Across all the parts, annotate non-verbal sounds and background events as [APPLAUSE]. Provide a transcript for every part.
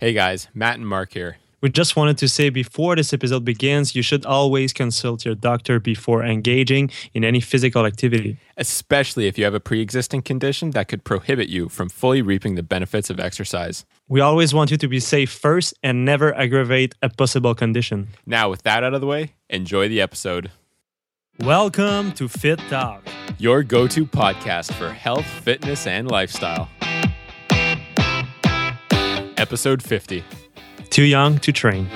Hey guys, Matt and Marc here. We just wanted to say before this episode begins, you should always consult your doctor before engaging in any physical activity. Especially if you have a pre existing condition that could prohibit you from fully reaping the benefits of exercise. We always want you to be safe first and never aggravate a possible condition. Now, with that out of the way, enjoy the episode. Welcome to Fitt Talk, your go to podcast for health, fitness, and lifestyle. Episode 50 Too Young to Train.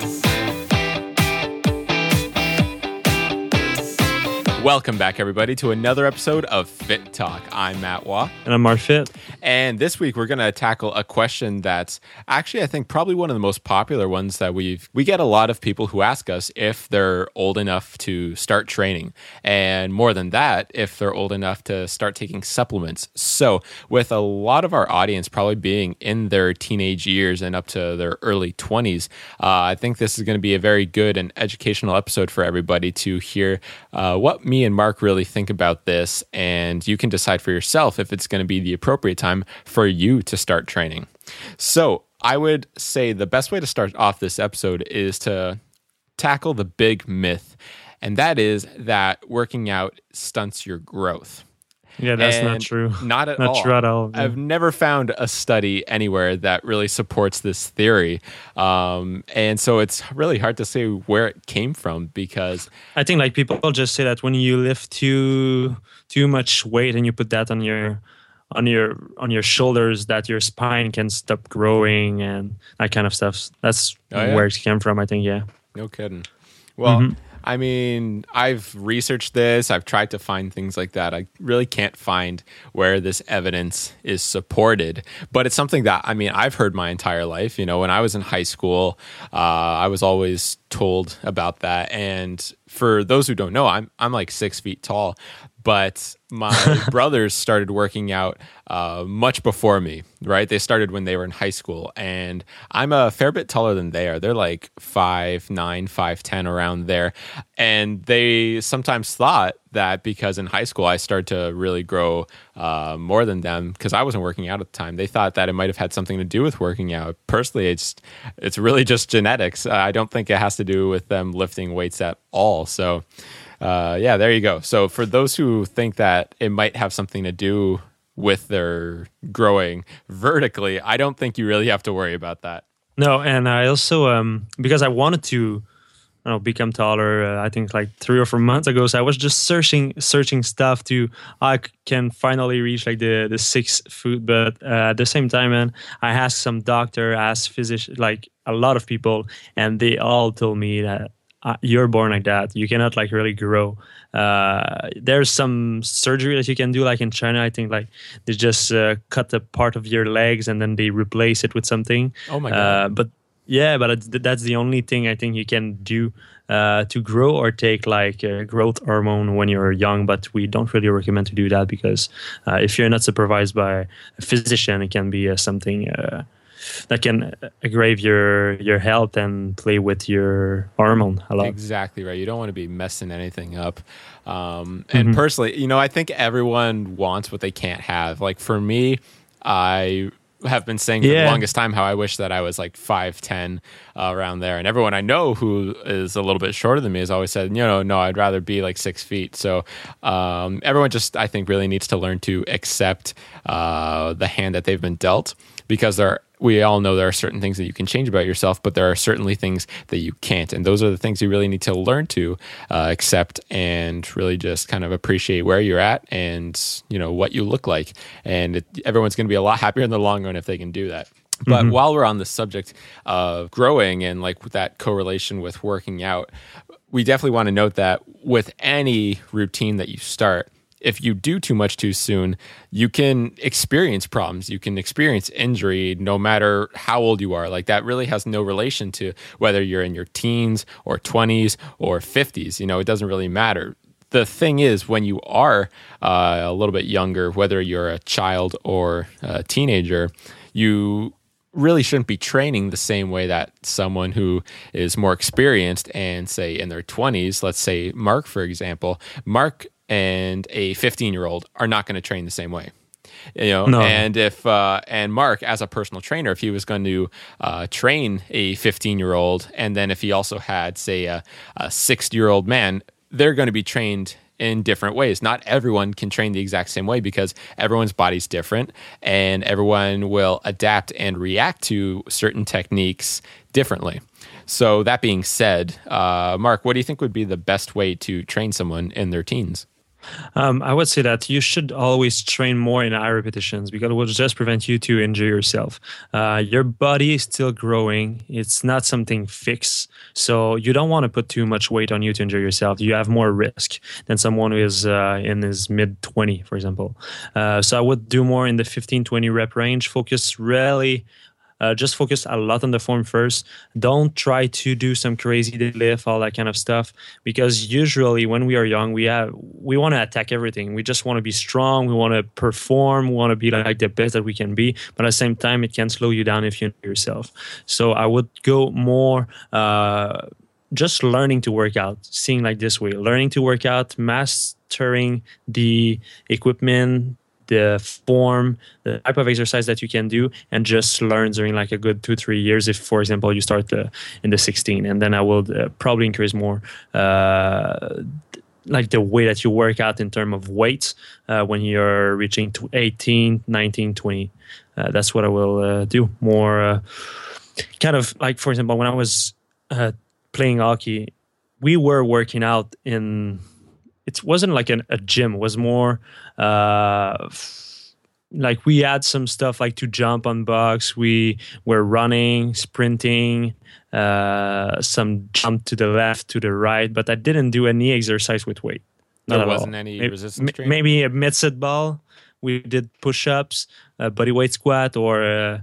Welcome back, everybody, to another episode of Fitt Talk. I'm Matt Waugh. And I'm Marc Fitt. And this week we're going to tackle a question that's actually, I think, probably one of the most popular ones that we've we get a lot of people who ask us if they're old enough to start training, and more than that, if they're old enough to start taking supplements. So, with a lot of our audience probably being in their teenage years and up to their early 20s, uh, I think this is going to be a very good and educational episode for everybody to hear uh, what me and Marc really think about this, and you can decide for yourself if it's going to be the appropriate time for you to start training. So, I would say the best way to start off this episode is to tackle the big myth, and that is that working out stunts your growth. Yeah, that's and not true. Not at not all. true at all. Yeah. I've never found a study anywhere that really supports this theory, um, and so it's really hard to say where it came from because I think like people just say that when you lift too too much weight and you put that on your on your on your shoulders that your spine can stop growing and that kind of stuff. That's oh, yeah? where it came from. I think. Yeah. No kidding. Well, mm-hmm. I mean, I've researched this, I've tried to find things like that. I really can't find where this evidence is supported, but it's something that, I mean, I've heard my entire life. You know, when I was in high school, uh, I was always told about that. And for those who don't know, I'm, I'm like six feet tall, but my [LAUGHS] brothers started working out uh, much before me, right? They started when they were in high school, and I'm a fair bit taller than they are. They're like five nine, five ten, around there. And they sometimes thought that because in high school I started to really grow uh, more than them because I wasn't working out at the time. They thought that it might have had something to do with working out. Personally, it's it's really just genetics. I don't think it has to do with them lifting weights at all. So uh, yeah, there you go. So for those who think that it might have something to do with their growing vertically, I don't think you really have to worry about that. No, and I also um, because I wanted to I know, become taller. Uh, I think like three or four months ago. So I was just searching, searching stuff to I can finally reach like the the six foot. But uh, at the same time, man, I asked some doctor, asked physician, like a lot of people, and they all told me that uh, you're born like that. You cannot like really grow. Uh, there's some surgery that you can do, like in China. I think like they just uh, cut a part of your legs and then they replace it with something. Oh my god! Uh, but yeah, but that's the only thing I think you can do uh, to grow or take like growth hormone when you're young. But we don't really recommend to do that because uh, if you're not supervised by a physician, it can be something that can aggrave your your health and play with your hormone a lot. Exactly right. You don't want to be messing anything up. Um, and mm-hmm. personally, you know, I think everyone wants what they can't have. Like for me, I have been saying for yeah. the longest time how I wish that I was like 5'10 uh, around there. And everyone I know who is a little bit shorter than me has always said, you know, no, I'd rather be like six feet. So um, everyone just, I think, really needs to learn to accept uh, the hand that they've been dealt because there we all know there are certain things that you can change about yourself, but there are certainly things that you can't. And those are the things you really need to learn to uh, accept and really just kind of appreciate where you're at and, you know, what you look like. And it, everyone's going to be a lot happier in the long run if they can do that. But mm-hmm. while we're on the subject of growing and like that correlation with working out, we definitely want to note that with any routine that you start, if you do too much too soon, you can experience problems. You can experience injury no matter how old you are. Like that really has no relation to whether you're in your teens or 20s or 50s. You know, it doesn't really matter. The thing is, when you are uh, a little bit younger, whether you're a child or a teenager, you really shouldn't be training the same way that someone who is more experienced and say in their 20s let's say marc for example marc and a 15 year old are not going to train the same way. You know, no. and if uh, and Marc as a personal trainer, if he was going to uh, train a 15 year old, and then if he also had say a, a 60 year old man, they're going to be trained in different ways. Not everyone can train the exact same way because everyone's body's different and everyone will adapt and react to certain techniques differently. So, that being said, uh, Marc, what do you think would be the best way to train someone in their teens? Um, I would say that you should always train more in high repetitions because it will just prevent you to injure yourself. Uh, your body is still growing; it's not something fixed, so you don't want to put too much weight on you to injure yourself. You have more risk than someone who is uh, in his mid twenty, for example. Uh, so I would do more in the 15, 20 rep range. Focus really uh, just focus a lot on the form first. Don't try to do some crazy deadlift, all that kind of stuff, because usually when we are young, we have we want to attack everything. We just want to be strong. We want to perform. We want to be like the best that we can be. But at the same time, it can slow you down if you know yourself. So I would go more. Uh, just learning to work out, seeing like this way, learning to work out, mastering the equipment, the form, the type of exercise that you can do, and just learn during like a good two, three years. If, for example, you start the, in the 16, and then I will uh, probably increase more. Uh, like the way that you work out in terms of weights uh, when you're reaching to 18 19 20 uh, that's what i will uh, do more uh, kind of like for example when i was playing hockey we were working out in it wasn't like an, a gym. It was more uh, f- like we had some stuff like to jump on bugs. We were running, sprinting, uh, some jump to the left, to the right, but I didn't do any exercise with weight. Not there wasn't all. any maybe, resistance training? Maybe a medicine ball. We did push-ups, a body weight squat, or uh,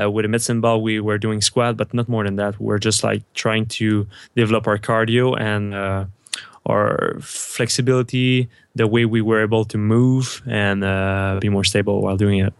uh, with a medicine ball we were doing squat, but not more than that. We we're just like trying to develop our cardio and uh, our flexibility, the way we were able to move and uh, be more stable while doing it.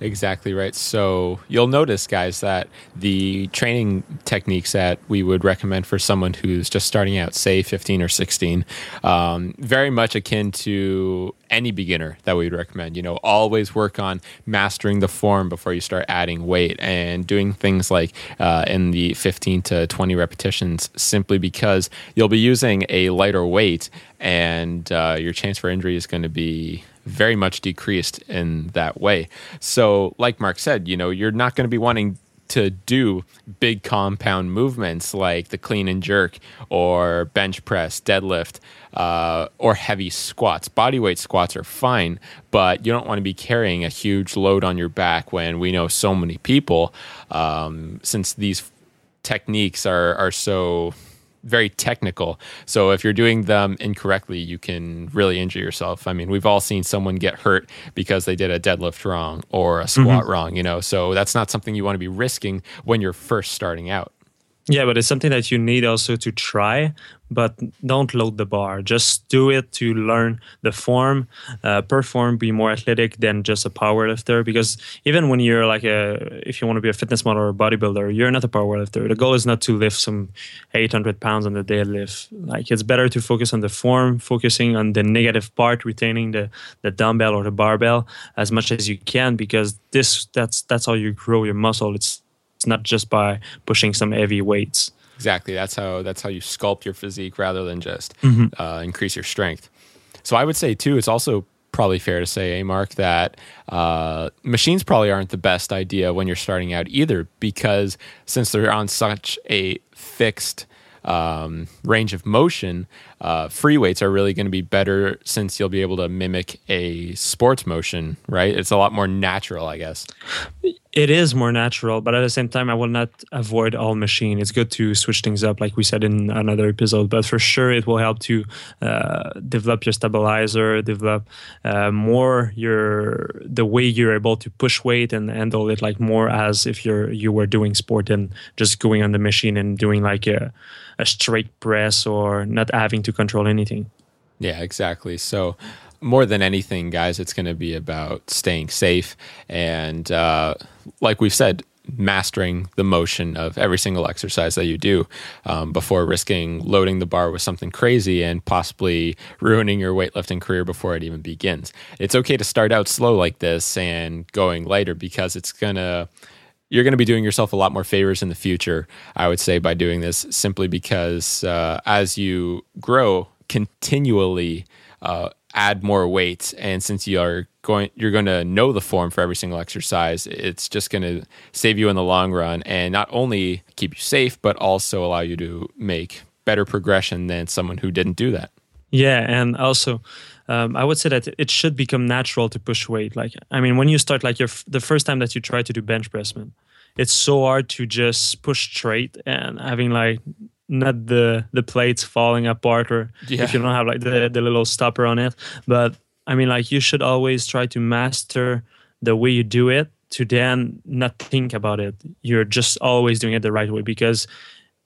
Exactly right. So you'll notice, guys, that the training techniques that we would recommend for someone who's just starting out, say 15 or 16, um, very much akin to any beginner that we would recommend. You know, always work on mastering the form before you start adding weight and doing things like uh, in the 15 to 20 repetitions, simply because you'll be using a lighter weight and uh, your chance for injury is going to be very much decreased in that way. So, like Marc said, you know, you're not going to be wanting to do big compound movements like the clean and jerk or bench press, deadlift, uh, or heavy squats. Bodyweight squats are fine, but you don't want to be carrying a huge load on your back when we know so many people, um, since these techniques are, are so very technical. So if you're doing them incorrectly, you can really injure yourself. I mean, we've all seen someone get hurt because they did a deadlift wrong or a squat mm-hmm. wrong, you know. So that's not something you want to be risking when you're first starting out. Yeah, but it's something that you need also to try, but don't load the bar. Just do it to learn the form, uh, perform, be more athletic than just a powerlifter. Because even when you're like a, if you want to be a fitness model or a bodybuilder, you're not a powerlifter. The goal is not to lift some 800 pounds on the deadlift. Like it's better to focus on the form, focusing on the negative part, retaining the the dumbbell or the barbell as much as you can, because this that's that's how you grow your muscle. It's it's not just by pushing some heavy weights. Exactly. That's how that's how you sculpt your physique rather than just mm-hmm. uh, increase your strength. So I would say too, it's also probably fair to say, eh, Marc, that uh, machines probably aren't the best idea when you're starting out either, because since they're on such a fixed um, range of motion, uh, free weights are really going to be better since you'll be able to mimic a sports motion, right? It's a lot more natural, I guess. It is more natural, but at the same time, I will not avoid all machine. It's good to switch things up, like we said in another episode. But for sure, it will help to uh, develop your stabilizer, develop uh, more your the way you're able to push weight and handle it like more as if you're you were doing sport and just going on the machine and doing like a, a straight press or not having to control anything. Yeah, exactly. So more than anything, guys, it's going to be about staying safe. And uh, like we've said, mastering the motion of every single exercise that you do um, before risking loading the bar with something crazy and possibly ruining your weightlifting career before it even begins. It's okay to start out slow like this and going lighter because it's gonna you're going to be doing yourself a lot more favors in the future, I would say, by doing this simply because uh, as you grow continually, uh, add more weight and since you are going you're going to know the form for every single exercise it's just going to save you in the long run and not only keep you safe but also allow you to make better progression than someone who didn't do that. Yeah and also um, i would say that it should become natural to push weight. Like i mean when you start like your the first time that you try to do bench press man it's so hard to just push straight and having like not the the plates falling apart or yeah. if you don't have like the, the little stopper on it. But i mean like you should always try to master the way you do it to then not think about it. You're just always doing it the right way because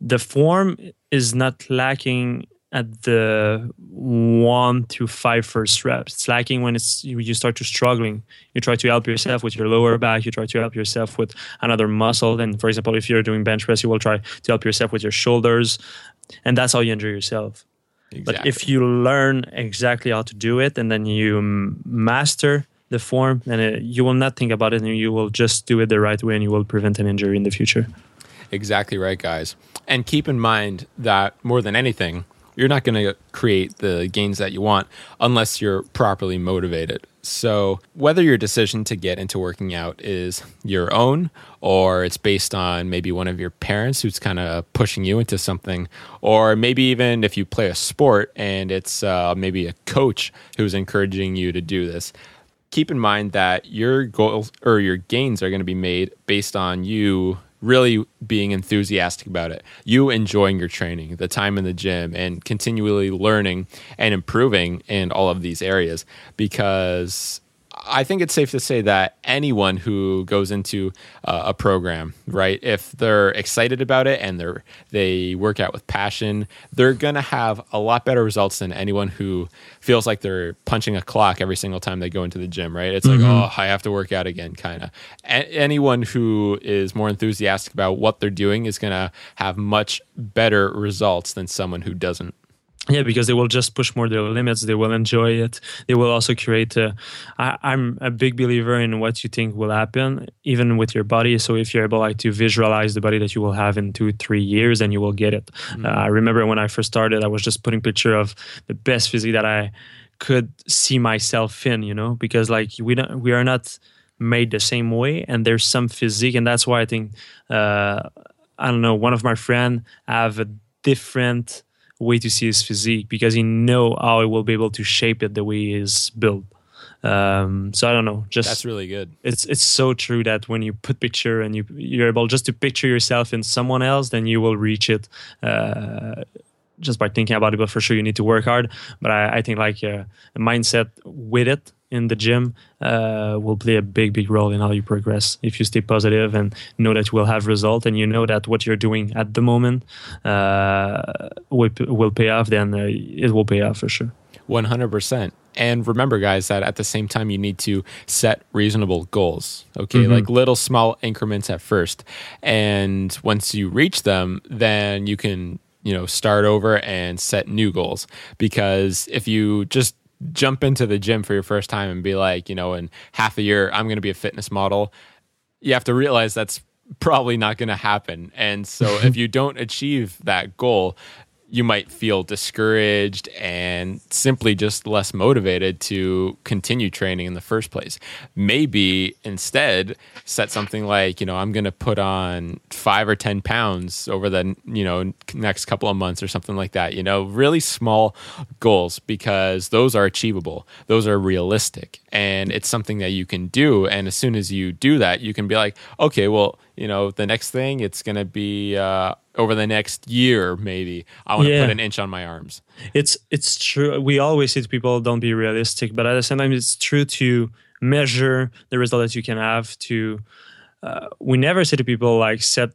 the form is not lacking at the one to five first reps. It's lacking when it's you, start to struggling. You try to help yourself with your lower back. You try to help yourself with another muscle. Then, for example, if you're doing bench press, you will try to help yourself with your shoulders, and that's how you injure yourself. Exactly. But if you learn exactly how to do it and then you master the form, then it, you will not think about it and you will just do it the right way and you will prevent an injury in the future. Exactly right, guys. And keep in mind that more than anything, you're not going to create the gains that you want unless you're properly motivated. So, whether your decision to get into working out is your own or it's based on maybe one of your parents who's kind of pushing you into something, or maybe even if you play a sport and it's uh, maybe a coach who's encouraging you to do this, keep in mind that your goals or your gains are going to be made based on you really being enthusiastic about it, you enjoying your training, the time in the gym, and continually learning and improving in all of these areas because I think it's safe to say that anyone who goes into uh, a program, right, if they're excited about it and they're they work out with passion, they're gonna have a lot better results than anyone who feels like they're punching a clock every single time they go into the gym, right? It's mm-hmm. like, oh, I have to work out again, kind of. anyone who is more enthusiastic about what they're doing is gonna have much better results than someone who doesn't yeah because they will just push more their limits they will enjoy it they will also create a, I, i'm a big believer in what you think will happen even with your body so if you're able like to visualize the body that you will have in two three years then you will get it mm-hmm. uh, i remember when i first started i was just putting picture of the best physique that i could see myself in you know because like we don't we are not made the same way and there's some physique and that's why i think uh, i don't know one of my friend have a different way to see his physique because he know how he will be able to shape it the way he is built. Um, so I don't know. Just that's really good. It's it's so true that when you put picture and you you're able just to picture yourself in someone else, then you will reach it. Uh, just by thinking about it, but for sure you need to work hard. But I, I think like uh, a mindset with it in the gym uh, will play a big, big role in how you progress. If you stay positive and know that you will have result, and you know that what you're doing at the moment uh, will, will pay off, then uh, it will pay off for sure. One hundred percent. And remember, guys, that at the same time you need to set reasonable goals. Okay, mm-hmm. like little small increments at first, and once you reach them, then you can you know start over and set new goals. Because if you just jump into the gym for your first time and be like, you know, in half a year, I'm going to be a fitness model, you have to realize that's probably not going to happen. And so [LAUGHS] if you don't achieve that goal, you might feel discouraged and simply just less motivated to continue training in the first place. Maybe instead set something like, you know, I'm going to put on five or 10 pounds over the, you know, next couple of months or something like that. You know, really small goals because those are achievable, those are realistic, and it's something that you can do. And as soon as you do that, you can be like, okay, well, you know, the next thing it's going to be, uh, over the next year maybe i want to yeah. put an inch on my arms it's it's true we always say to people don't be realistic but at the same time it's true to measure the result that you can have to uh, we never say to people like set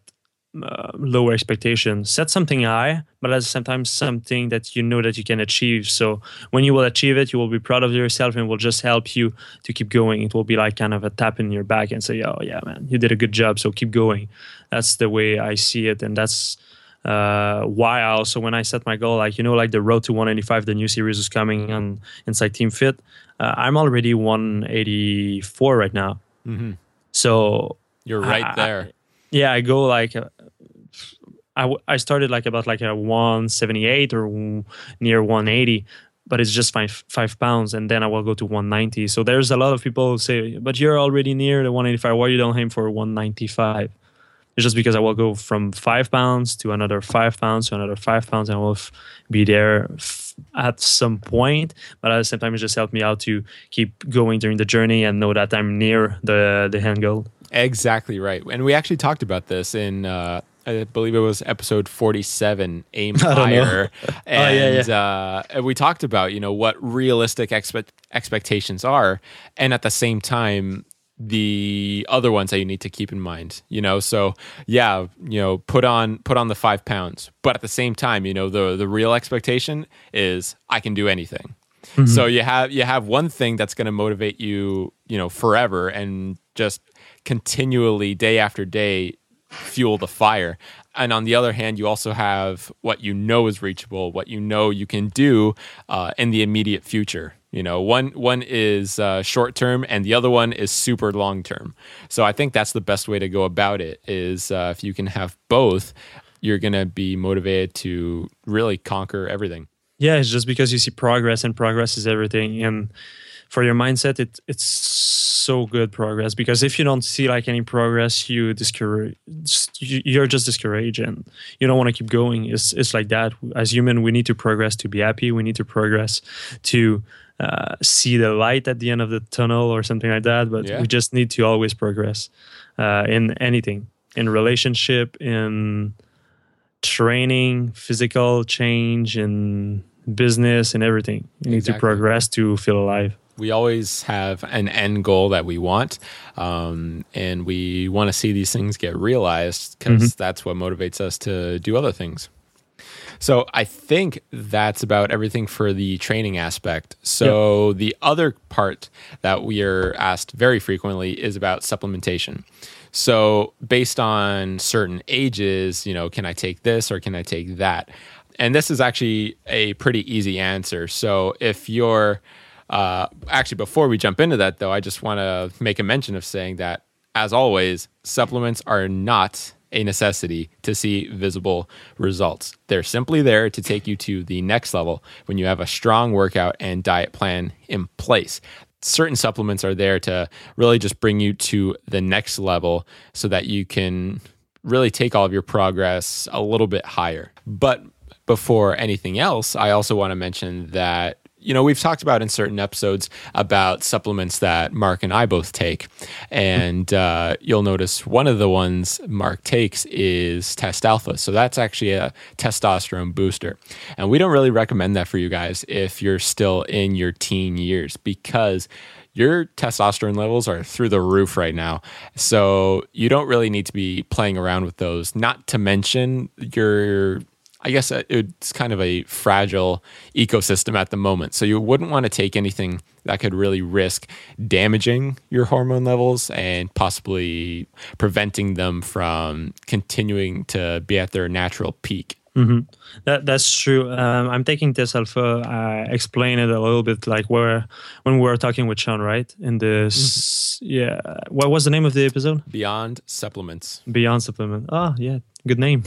uh, lower expectations. Set something high, but at the same time, something that you know that you can achieve. So when you will achieve it, you will be proud of yourself and will just help you to keep going. It will be like kind of a tap in your back and say, "Oh yeah, man, you did a good job. So keep going." That's the way I see it, and that's uh, why I also when I set my goal, like you know, like the road to 185, the new series is coming on inside Team Fit. Uh, I'm already 184 right now. Mm-hmm. So you're right I, there. Yeah, I go like uh, I, I started like about like a 178 or near 180 but it's just five five pounds and then i will go to 190 so there's a lot of people who say but you're already near the 185 why you don't aim for 195 it's just because i will go from five pounds to another five pounds to another five pounds and i will f- be there f- at some point but at the same time it just helped me out to keep going during the journey and know that i'm near the the end goal exactly right and we actually talked about this in uh I believe it was episode 47, Aim [LAUGHS] Higher. and [LAUGHS] oh, yeah, yeah. Uh, we talked about, you know, what realistic expe- expectations are. And at the same time, the other ones that you need to keep in mind, you know. So yeah, you know, put on put on the five pounds, but at the same time, you know, the the real expectation is I can do anything. Mm-hmm. So you have you have one thing that's going to motivate you, you know, forever and just continually day after day fuel the fire. And on the other hand, you also have what you know is reachable, what you know you can do uh, in the immediate future. You know, one one is uh, short term, and the other one is super long term. So I think that's the best way to go about it. Is uh, if you can have both, you're gonna be motivated to really conquer everything. Yeah, it's just because you see progress, and progress is everything. And for your mindset, it it's so good progress because if you don't see like any progress, you discourage. You're just discouraged, and you don't want to keep going. It's it's like that. As human, we need to progress to be happy. We need to progress to uh, see the light at the end of the tunnel or something like that. But yeah. we just need to always progress uh, in anything, in relationship, in training, physical change, and business, and everything. You need exactly. to progress to feel alive we always have an end goal that we want um, and we want to see these things get realized because mm-hmm. that's what motivates us to do other things so i think that's about everything for the training aspect so yep. the other part that we are asked very frequently is about supplementation so based on certain ages you know can i take this or can i take that and this is actually a pretty easy answer so if you're uh, actually, before we jump into that, though, I just want to make a mention of saying that, as always, supplements are not a necessity to see visible results. They're simply there to take you to the next level when you have a strong workout and diet plan in place. Certain supplements are there to really just bring you to the next level so that you can really take all of your progress a little bit higher. But before anything else, I also want to mention that you know, we've talked about in certain episodes about supplements that Marc and I both take. And uh, you'll notice one of the ones Marc takes is Test Alpha. So that's actually a testosterone booster. And we don't really recommend that for you guys if you're still in your teen years because your testosterone levels are through the roof right now. So you don't really need to be playing around with those. Not to mention your I guess uh, it's kind of a fragile ecosystem at the moment. So you wouldn't want to take anything that could really risk damaging your hormone levels and possibly preventing them from continuing to be at their natural peak. Mm-hmm. That that's true. Um, I'm taking Test Alpha. I explain it a little bit, like where when we were talking with Sean, right? In this, mm-hmm. yeah. What was the name of the episode? Beyond supplements. Beyond supplement. Oh yeah, good name.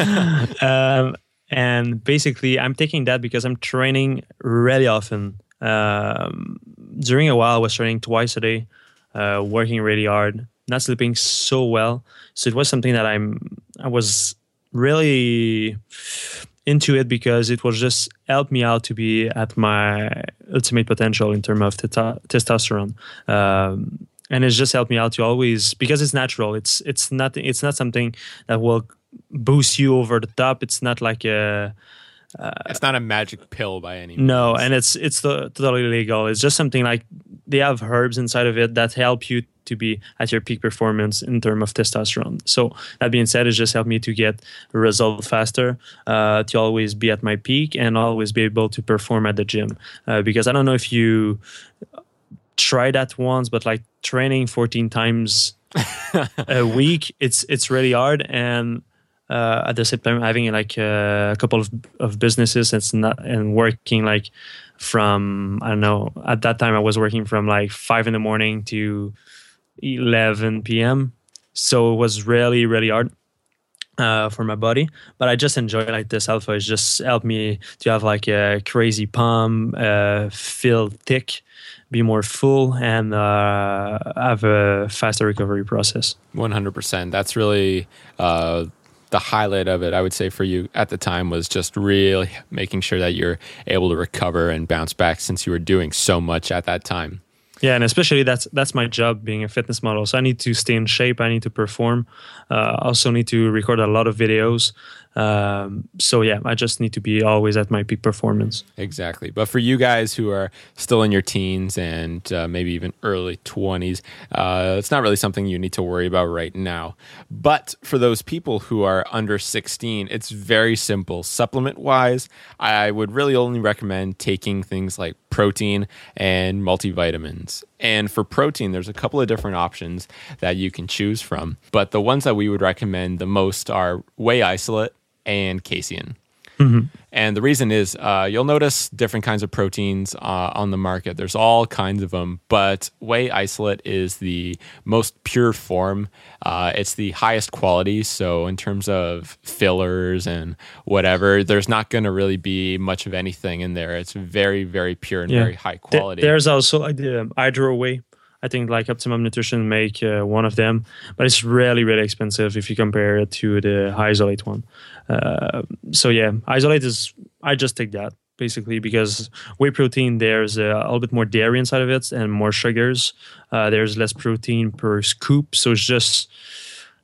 [LAUGHS] um, and basically, I'm taking that because I'm training really often. Um, during a while, I was training twice a day, uh, working really hard, not sleeping so well. So it was something that I'm I was really into it because it was just helped me out to be at my ultimate potential in terms of testosterone. Um, and it's just helped me out to always because it's natural. It's it's not it's not something that will boost you over the top. It's not like a uh, it's not a magic pill by any means. No, and it's it's the, totally legal. It's just something like they have herbs inside of it that help you to be at your peak performance in terms of testosterone. So that being said, it just helped me to get a result faster, uh, to always be at my peak and always be able to perform at the gym. Uh, because I don't know if you try that once, but like training 14 times a [LAUGHS] week, it's it's really hard. And uh, at the same time having like a couple of, of businesses it's not and working like from i don't know at that time i was working from like 5 in the morning to 11 p.m so it was really really hard uh, for my body. But i just enjoy like Test Alpha it's just helped me to have like a crazy palm, uh, feel thick be more full and uh, have a faster recovery process 100% that's really uh, the highlight of it, I would say for you at the time was just really making sure that you're able to recover and bounce back since you were doing so much at that time. Yeah, and especially that's that's my job being a fitness model. So I need to stay in shape. I need to perform. Uh, I also need to record a lot of videos. Um, so yeah, I just need to be always at my peak performance. Exactly. But for you guys who are still in your teens and uh, maybe even early 20s, uh, it's not really something you need to worry about right now. But for those people who are under 16, it's very simple. Supplement wise, I would really only recommend taking things like protein and multivitamins. And for protein, there's a couple of different options that you can choose from. But the ones that we would recommend the most are whey isolate and casein. Mm-hmm. And the reason is uh, you'll notice different kinds of proteins uh, on the market. There's all kinds of them, but whey isolate is the most pure form. Uh, it's the highest quality. So, in terms of fillers and whatever, there's not going to really be much of anything in there. It's very, very pure and yeah. very high quality. there's also like the hydro whey I think like Optimum Nutrition make uh, one of them, but it's really really expensive if you compare it to the isolate one. Uh, so yeah, isolate is I just take that basically because whey protein there's a, a little bit more dairy inside of it and more sugars. Uh, there's less protein per scoop, so it's just.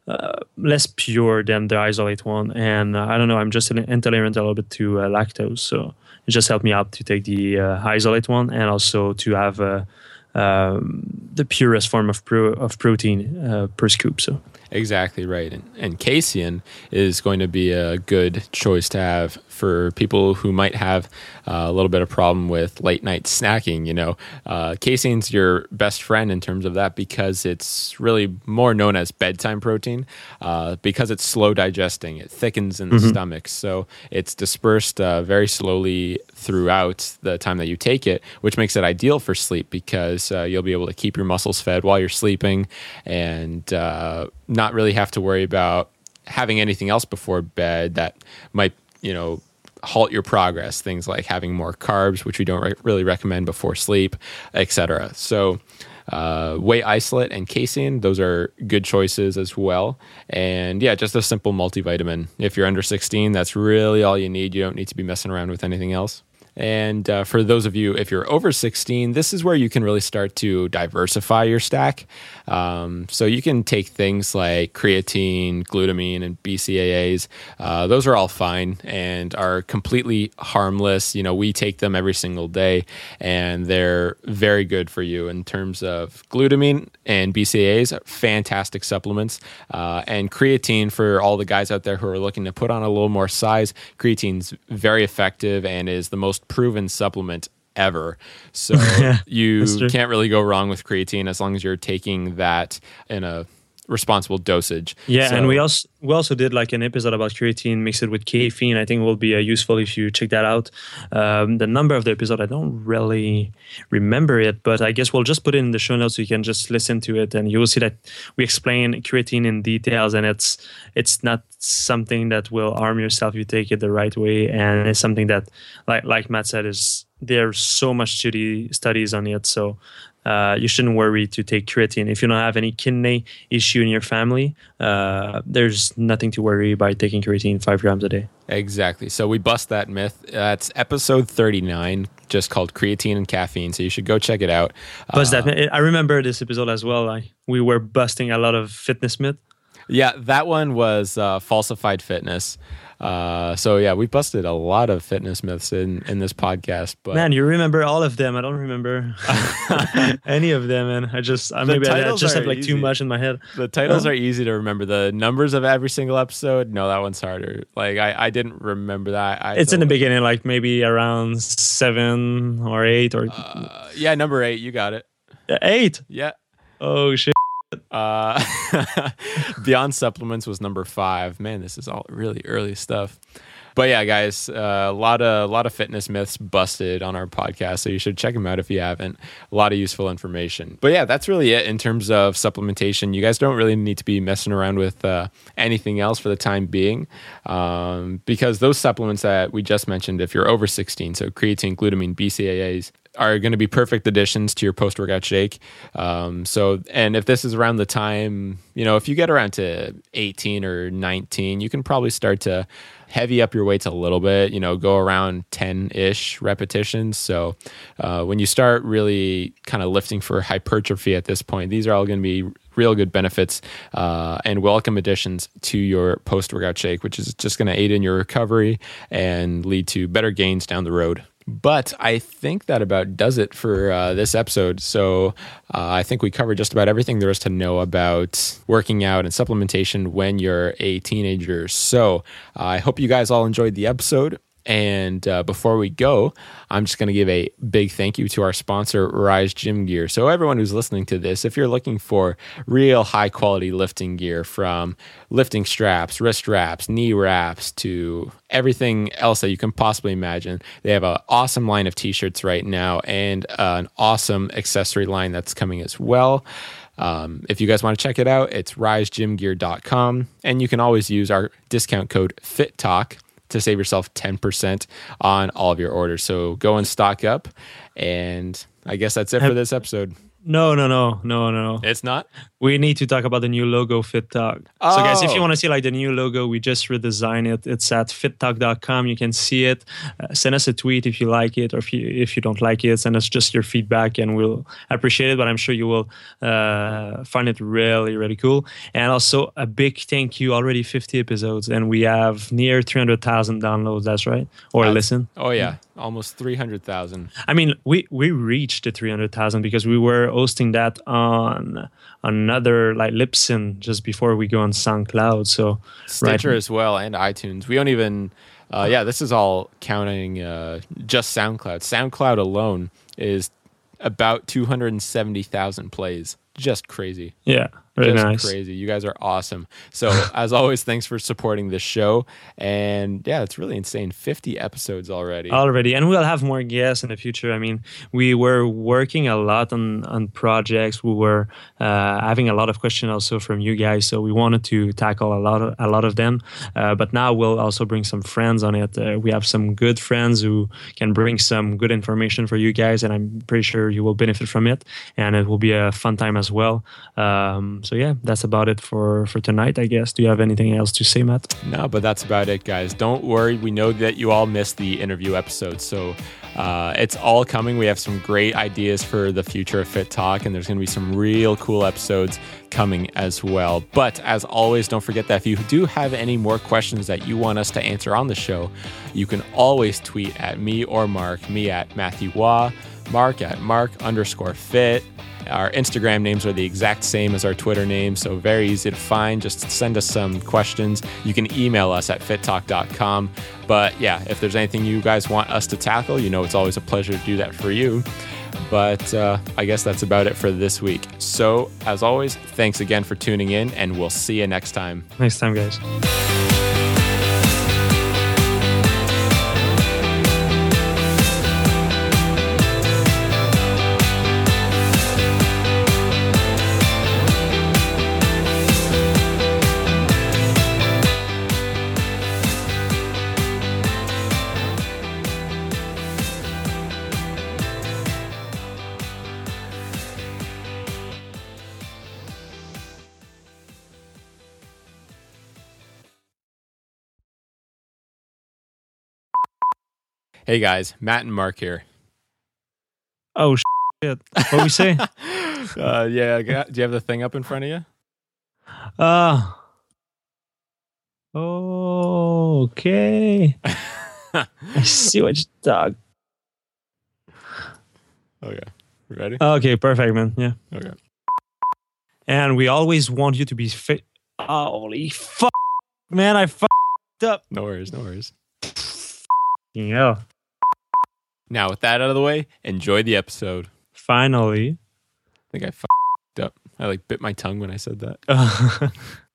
Uh, less pure than the isolate one, and uh, I don't know. I'm just intolerant a little bit to uh, lactose, so it just helped me out to take the isolate one, and also to have um, the purest form of of protein uh, per scoop. So exactly right, and, and casein is going to be a good choice to have for people who might have uh, a little bit of problem with late night snacking. You know, uh, casein's your best friend in terms of that because it's really more known as bedtime protein uh, because it's slow digesting. It thickens in the mm-hmm. stomach, so it's dispersed uh, very slowly throughout the time that you take it, which makes it ideal for sleep because uh, you'll be able to keep your muscles fed while you're sleeping and uh, not really have to worry about having anything else before bed that might you know halt your progress. Things like having more carbs, which we don't re- really recommend before sleep, etc. So, uh, whey isolate and casein, those are good choices as well. And yeah, just a simple multivitamin. If you're under 16, that's really all you need. You don't need to be messing around with anything else. And uh, for those of you, if you're over 16, this is where you can really start to diversify your stack. Um, so you can take things like creatine, glutamine, and BCAAs. Uh, those are all fine and are completely harmless. You know, we take them every single day, and they're very good for you in terms of glutamine and BCAAs. Fantastic supplements, uh, and creatine for all the guys out there who are looking to put on a little more size. Creatine's very effective and is the most proven supplement ever. So [LAUGHS] you can't really go wrong with creatine as long as you're taking that in a responsible dosage. Yeah, so, and we also we also did like an episode about creatine mixed with caffeine. I think will be uh, useful if you check that out. Um, the number of the episode I don't really remember it, but I guess we'll just put it in the show notes so you can just listen to it, and you will see that we explain creatine in details, and it's it's not something that will harm yourself if you take it the right way, and it's something that like like Matt said is there's so much study studies on it so uh, you shouldn't worry to take creatine. If you don't have any kidney issue in your family, uh, there's nothing to worry by taking creatine five grams a day. Exactly. So we bust that myth. That's episode 39, just called creatine and caffeine. So you should go check it out. Bust uh, that. I remember this episode as well. I, we were busting a lot of fitness myth. Yeah, that one was uh, falsified fitness. Uh, so yeah, we busted a lot of fitness myths in in this podcast. But man, you remember all of them. I don't remember [LAUGHS] any of them, and I just I maybe I just have like easy. too much in my head. The titles are easy to remember. The numbers of every single episode, no, that one's harder. Like I, I didn't remember that. I it's in the beginning, like maybe around seven or eight or uh, yeah, number eight. You got it. Eight. Yeah. Oh shit. Uh, [LAUGHS] Beyond Supplements was number five. Man, this is all really early stuff. But yeah, guys, uh, a lot of a lot of fitness myths busted on our podcast, so you should check them out if you haven't. A lot of useful information. But yeah, that's really it in terms of supplementation. You guys don't really need to be messing around with uh, anything else for the time being, um, because those supplements that we just mentioned, if you're over 16, so creatine, glutamine, BCAAs, are going to be perfect additions to your post workout shake. Um, so, and if this is around the time, you know, if you get around to 18 or 19, you can probably start to heavy up your weights a little bit, you know, go around 10 ish repetitions. So, uh, when you start really kind of lifting for hypertrophy at this point, these are all going to be real good benefits uh, and welcome additions to your post workout shake, which is just going to aid in your recovery and lead to better gains down the road. But I think that about does it for uh, this episode. So uh, I think we covered just about everything there is to know about working out and supplementation when you're a teenager. So uh, I hope you guys all enjoyed the episode. And uh, before we go, I'm just going to give a big thank you to our sponsor, Rise Gym Gear. So, everyone who's listening to this, if you're looking for real high quality lifting gear from lifting straps, wrist wraps, knee wraps to everything else that you can possibly imagine, they have an awesome line of t shirts right now and uh, an awesome accessory line that's coming as well. Um, if you guys want to check it out, it's risegymgear.com. And you can always use our discount code FITTALK to save yourself 10% on all of your orders. So go and stock up. And I guess that's it for this episode. No, no, no, no, no. It's not. We need to talk about the new logo, Fitt Talk. Oh. So, guys, if you oh. want to see like the new logo, we just redesigned it. It's at fitttalk.com. You can see it. Uh, send us a tweet if you like it, or if you if you don't like it, send us just your feedback, and we'll appreciate it. But I'm sure you will uh, find it really, really cool. And also a big thank you. Already 50 episodes, and we have near 300,000 downloads. That's right, or That's, listen. Oh yeah almost 300,000. I mean, we we reached the 300,000 because we were hosting that on another like Libsyn just before we go on SoundCloud. So Stitcher right. as well and iTunes. We don't even uh, yeah, this is all counting uh, just SoundCloud. SoundCloud alone is about 270,000 plays. Just crazy. Yeah. Very just nice. crazy. You guys are awesome. So [LAUGHS] as always, thanks for supporting this show. And yeah, it's really insane. 50 episodes already. Already. And we'll have more guests in the future. I mean, we were working a lot on, on projects. We were uh, having a lot of questions also from you guys. So we wanted to tackle a lot of, a lot of them. Uh, but now we'll also bring some friends on it. Uh, we have some good friends who can bring some good information for you guys. And I'm pretty sure you will benefit from it. And it will be a fun time as well. Um, so yeah, that's about it for for tonight. I guess. Do you have anything else to say, Matt? No, but that's about it, guys. Don't worry. We know that you all missed the interview episode, so uh, it's all coming. We have some great ideas for the future of Fitt Talk, and there's going to be some real cool episodes coming as well. But as always, don't forget that if you do have any more questions that you want us to answer on the show, you can always tweet at me or Marc. Me at Matthew Waugh, Marc at Marc underscore Fitt. Our Instagram names are the exact same as our Twitter names, so very easy to find. Just send us some questions. You can email us at fitttalk.com. But yeah, if there's anything you guys want us to tackle, you know it's always a pleasure to do that for you. But uh, I guess that's about it for this week. So, as always, thanks again for tuning in, and we'll see you next time. Next time, guys. Hey guys, Matt and Marc here. Oh shit! What we say? [LAUGHS] uh, yeah, do you have the thing up in front of you? Uh Oh, okay. [LAUGHS] I see what you're dog. Okay. Ready? Okay, perfect, man. Yeah. Okay. And we always want you to be fit. Holy fuck, man! I fucked up. No worries. No worries. Yeah. Now, with that out of the way, enjoy the episode. Finally. I think I fucked up. I like bit my tongue when I said that. [LAUGHS]